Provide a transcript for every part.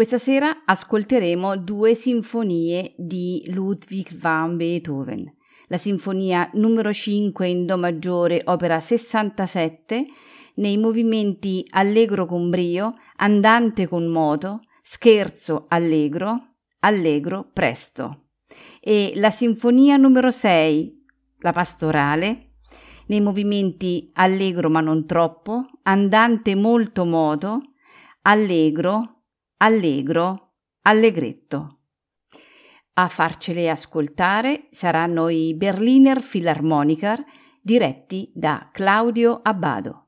Questa sera ascolteremo due sinfonie di Ludwig van Beethoven. La sinfonia numero 5 in Do maggiore, opera 67, nei movimenti allegro con brio, andante con moto, scherzo allegro, allegro presto. E la sinfonia numero 6, la pastorale, nei movimenti allegro ma non troppo, andante molto moto, allegro, allegro, allegretto. A farcele ascoltare saranno i Berliner Philharmoniker diretti da Claudio Abbado.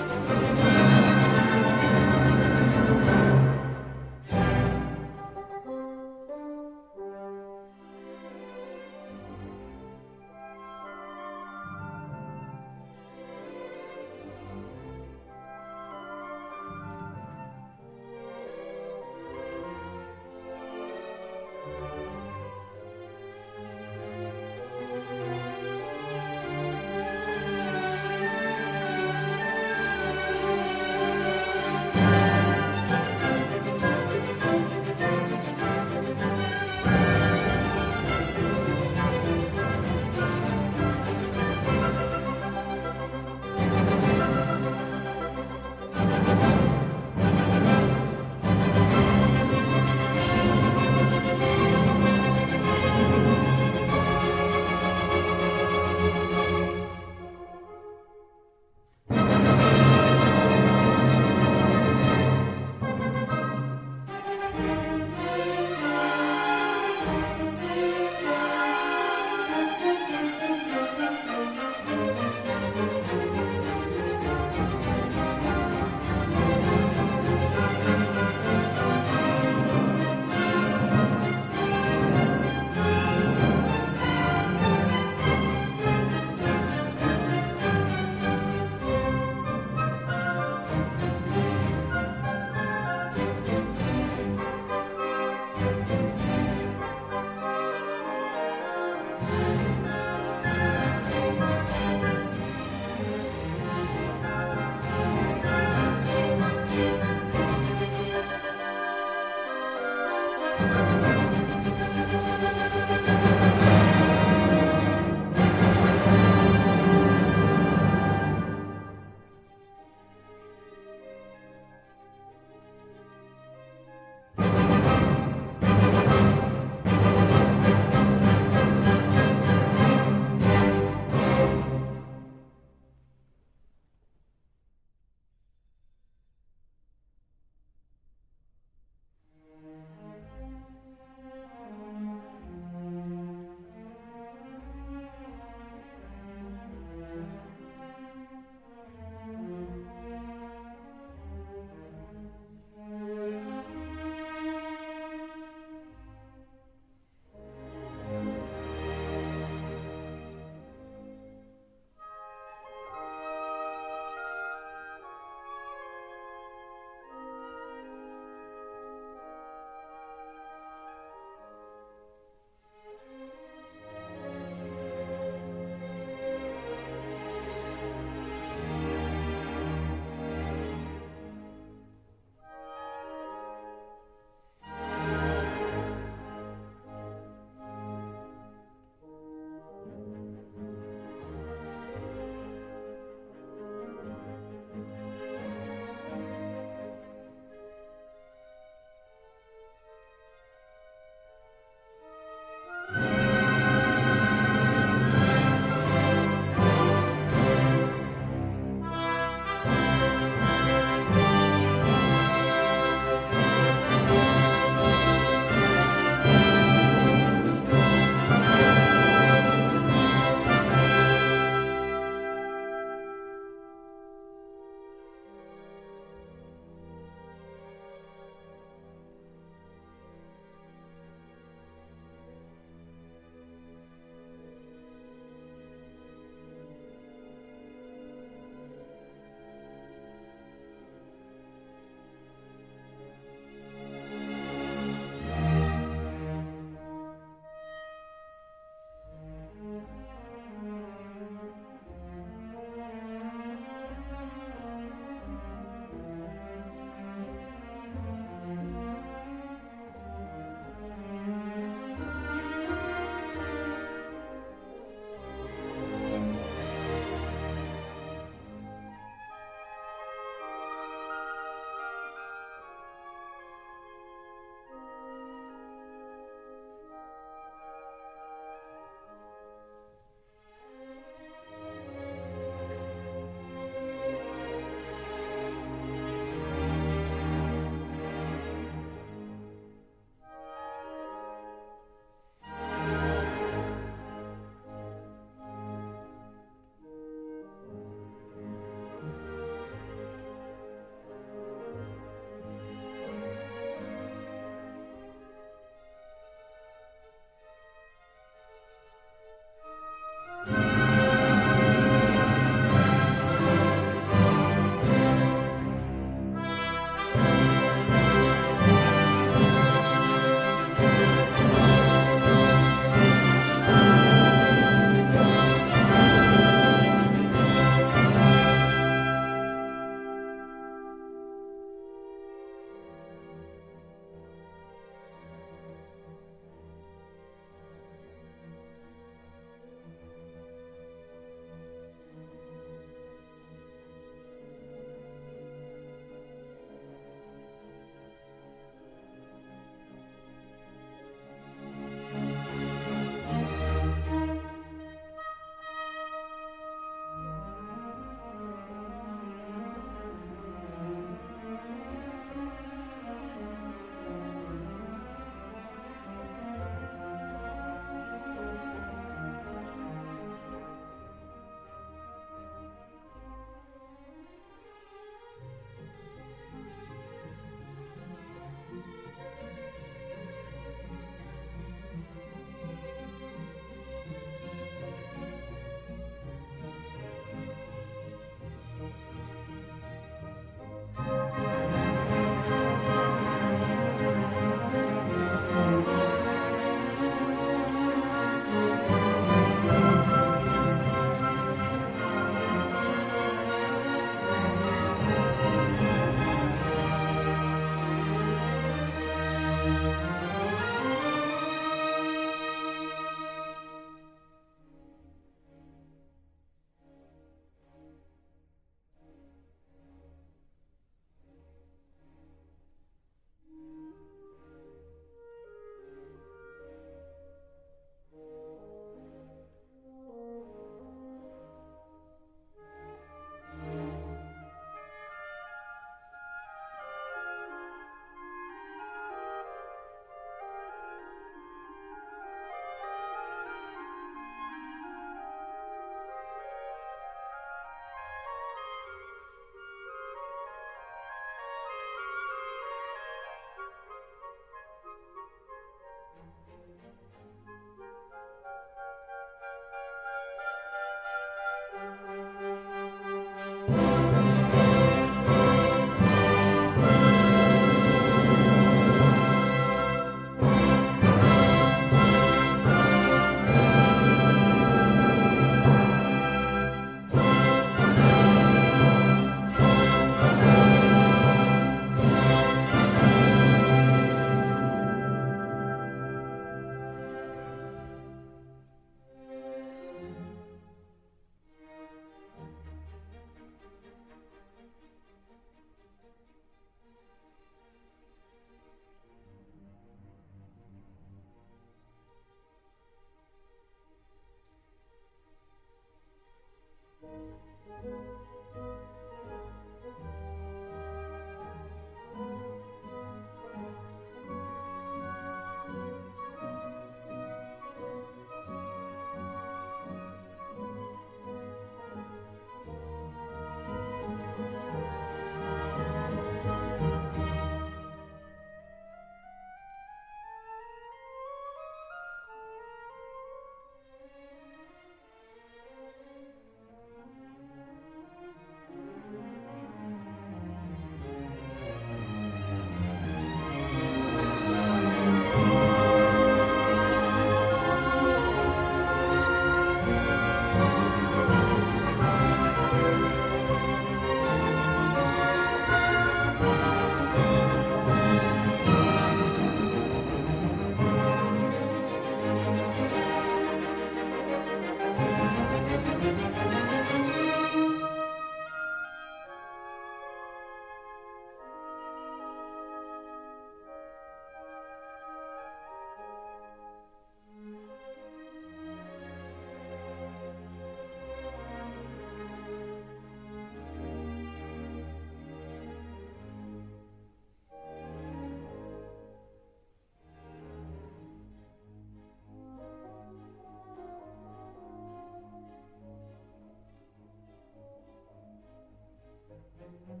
Thank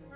you.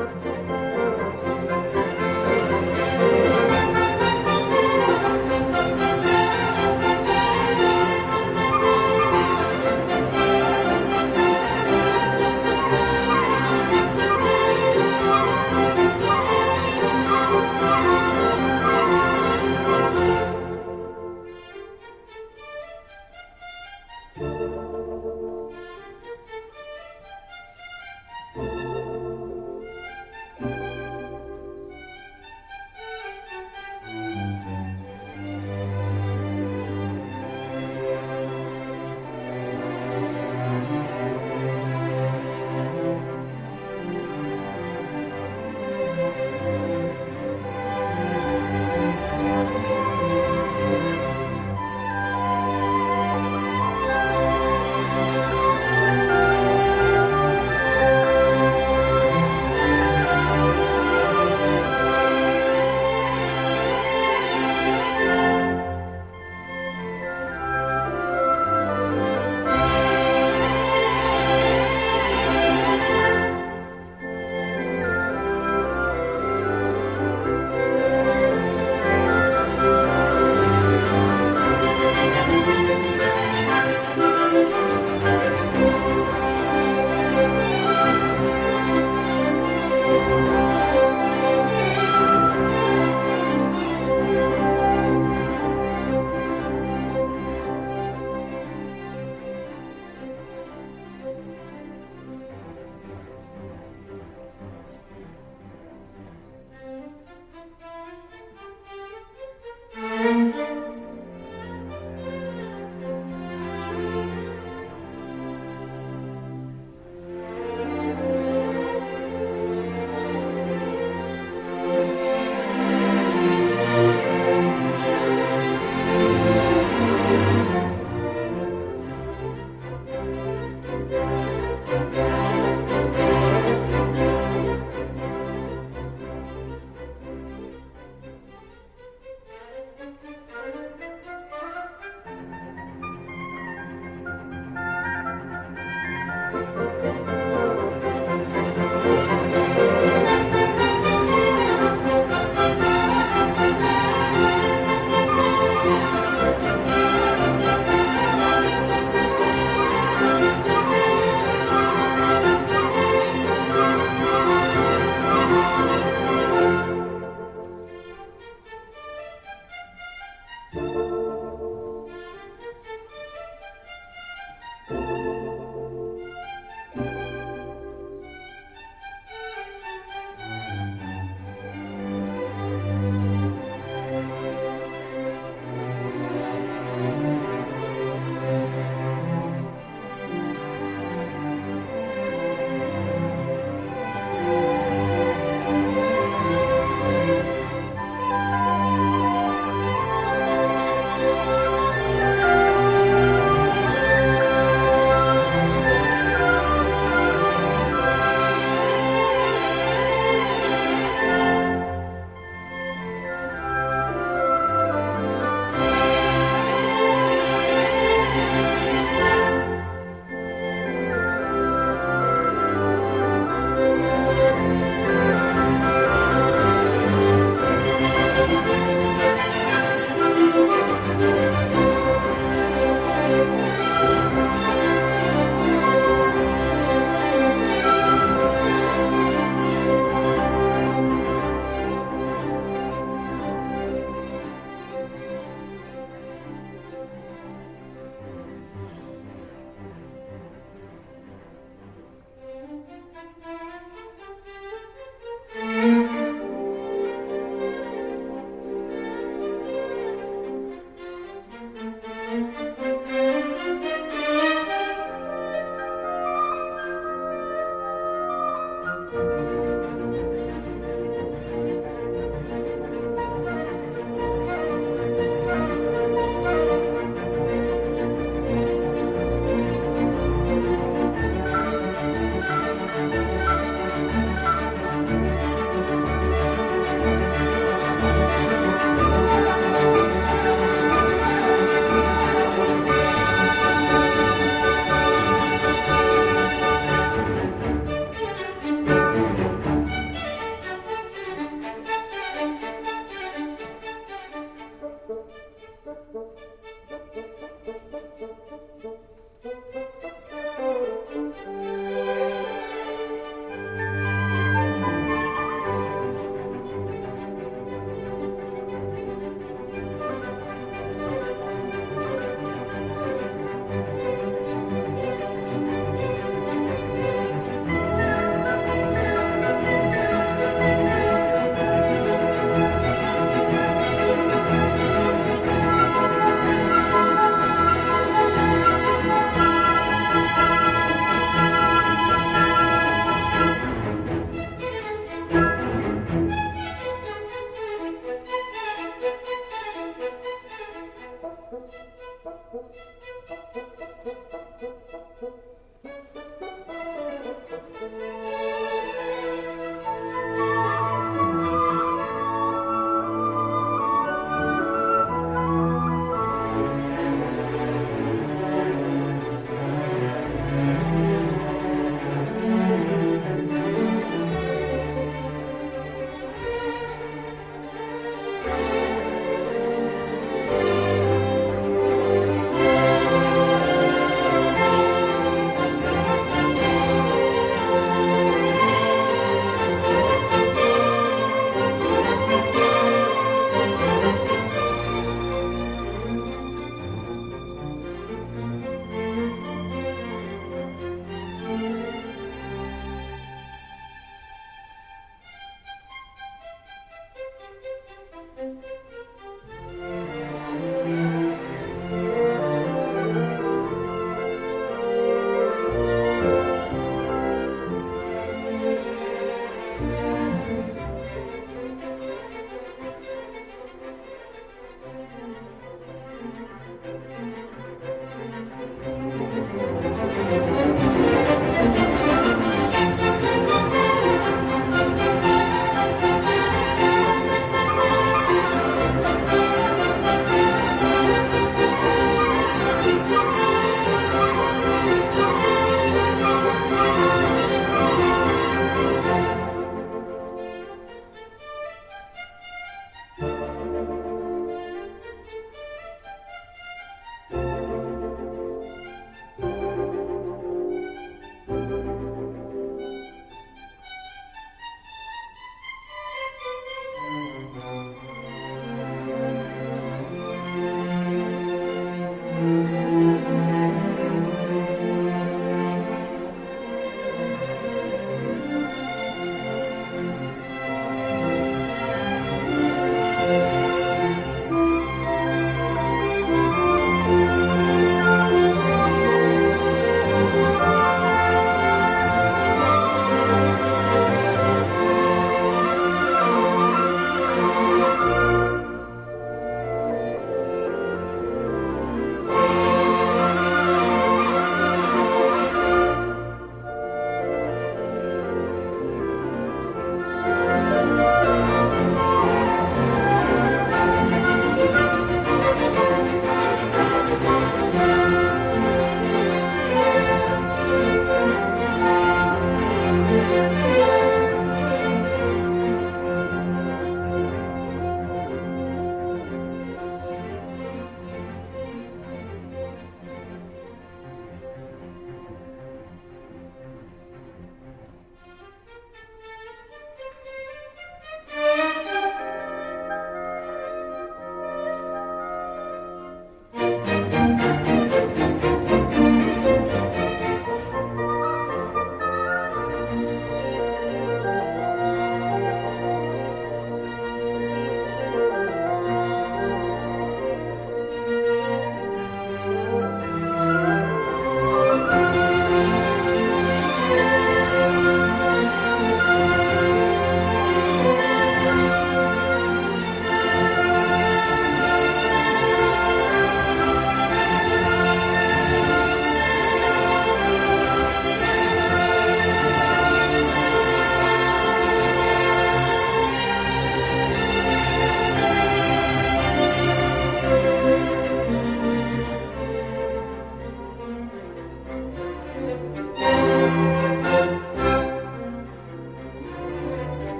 Música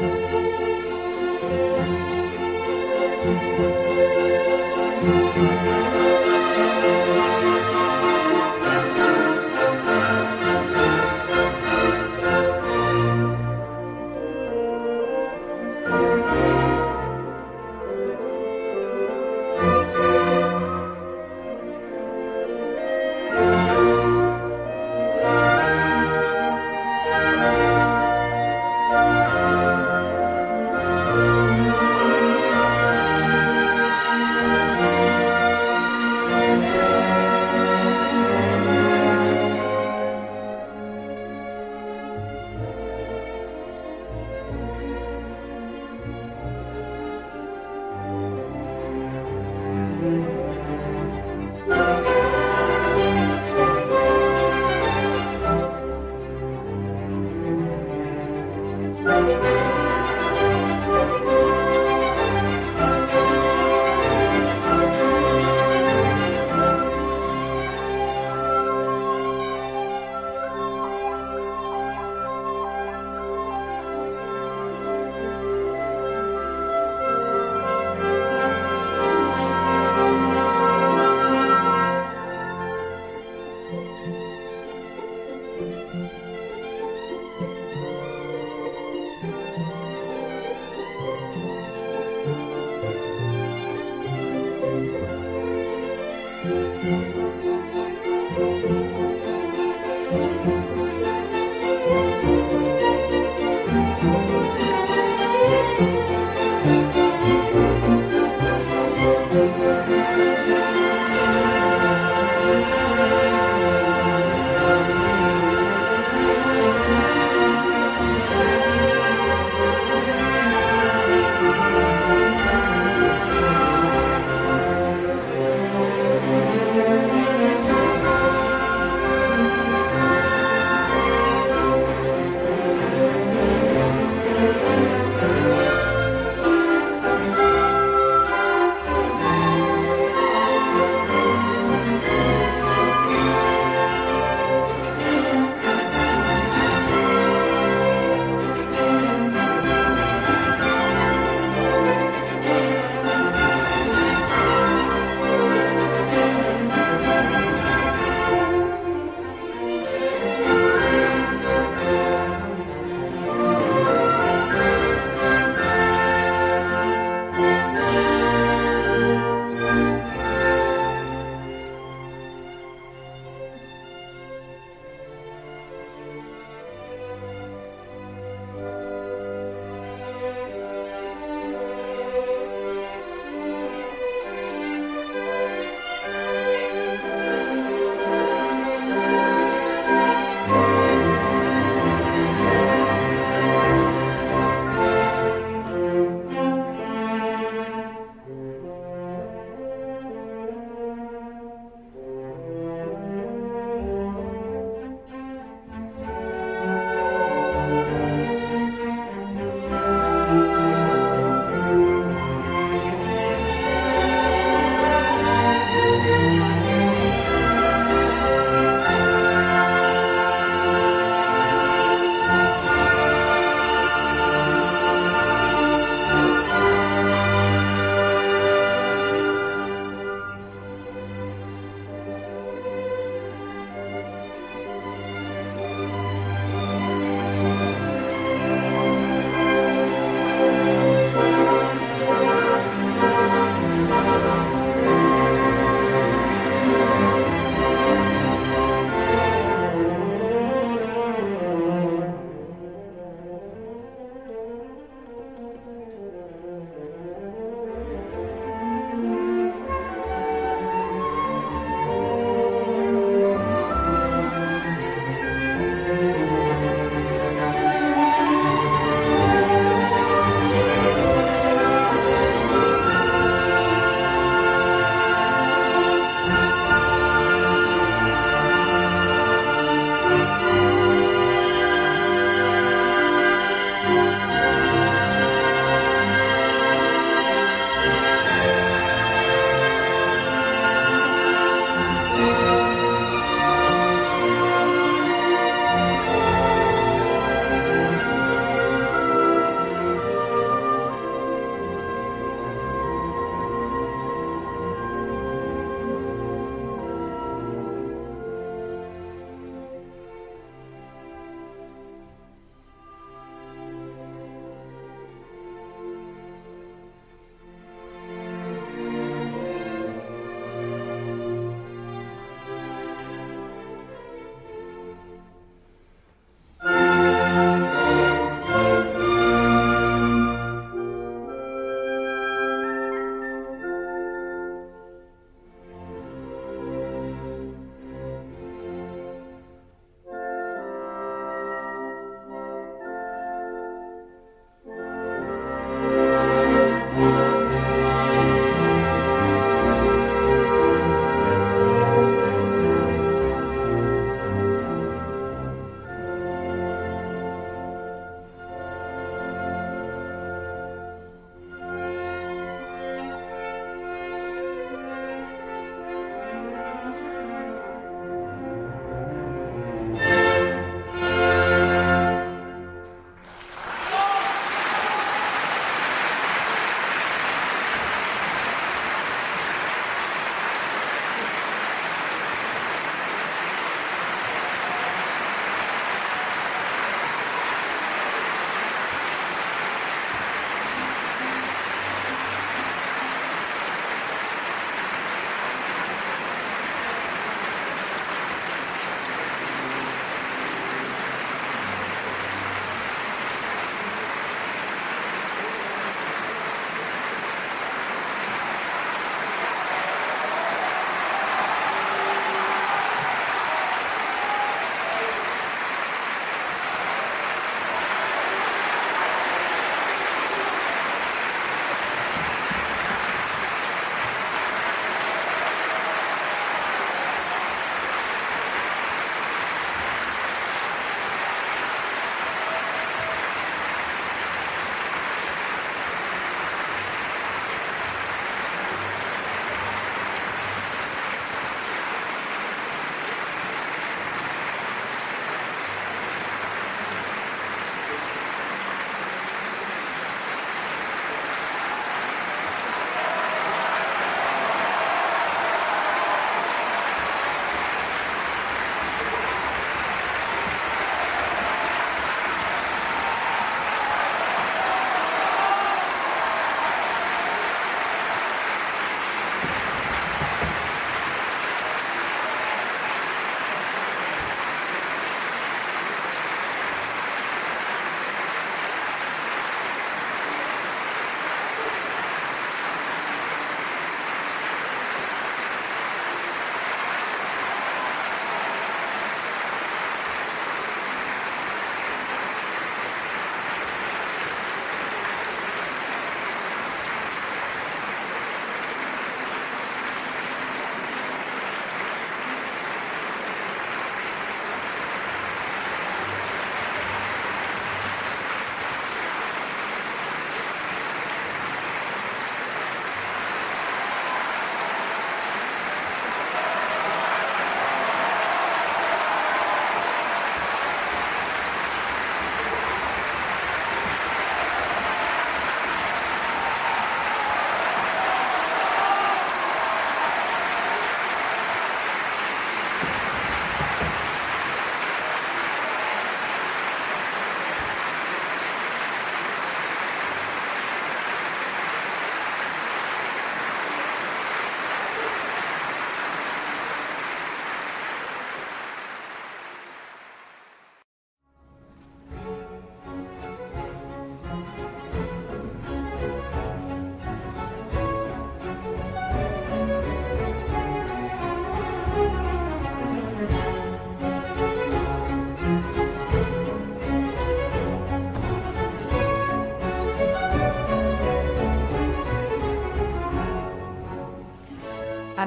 Thank you.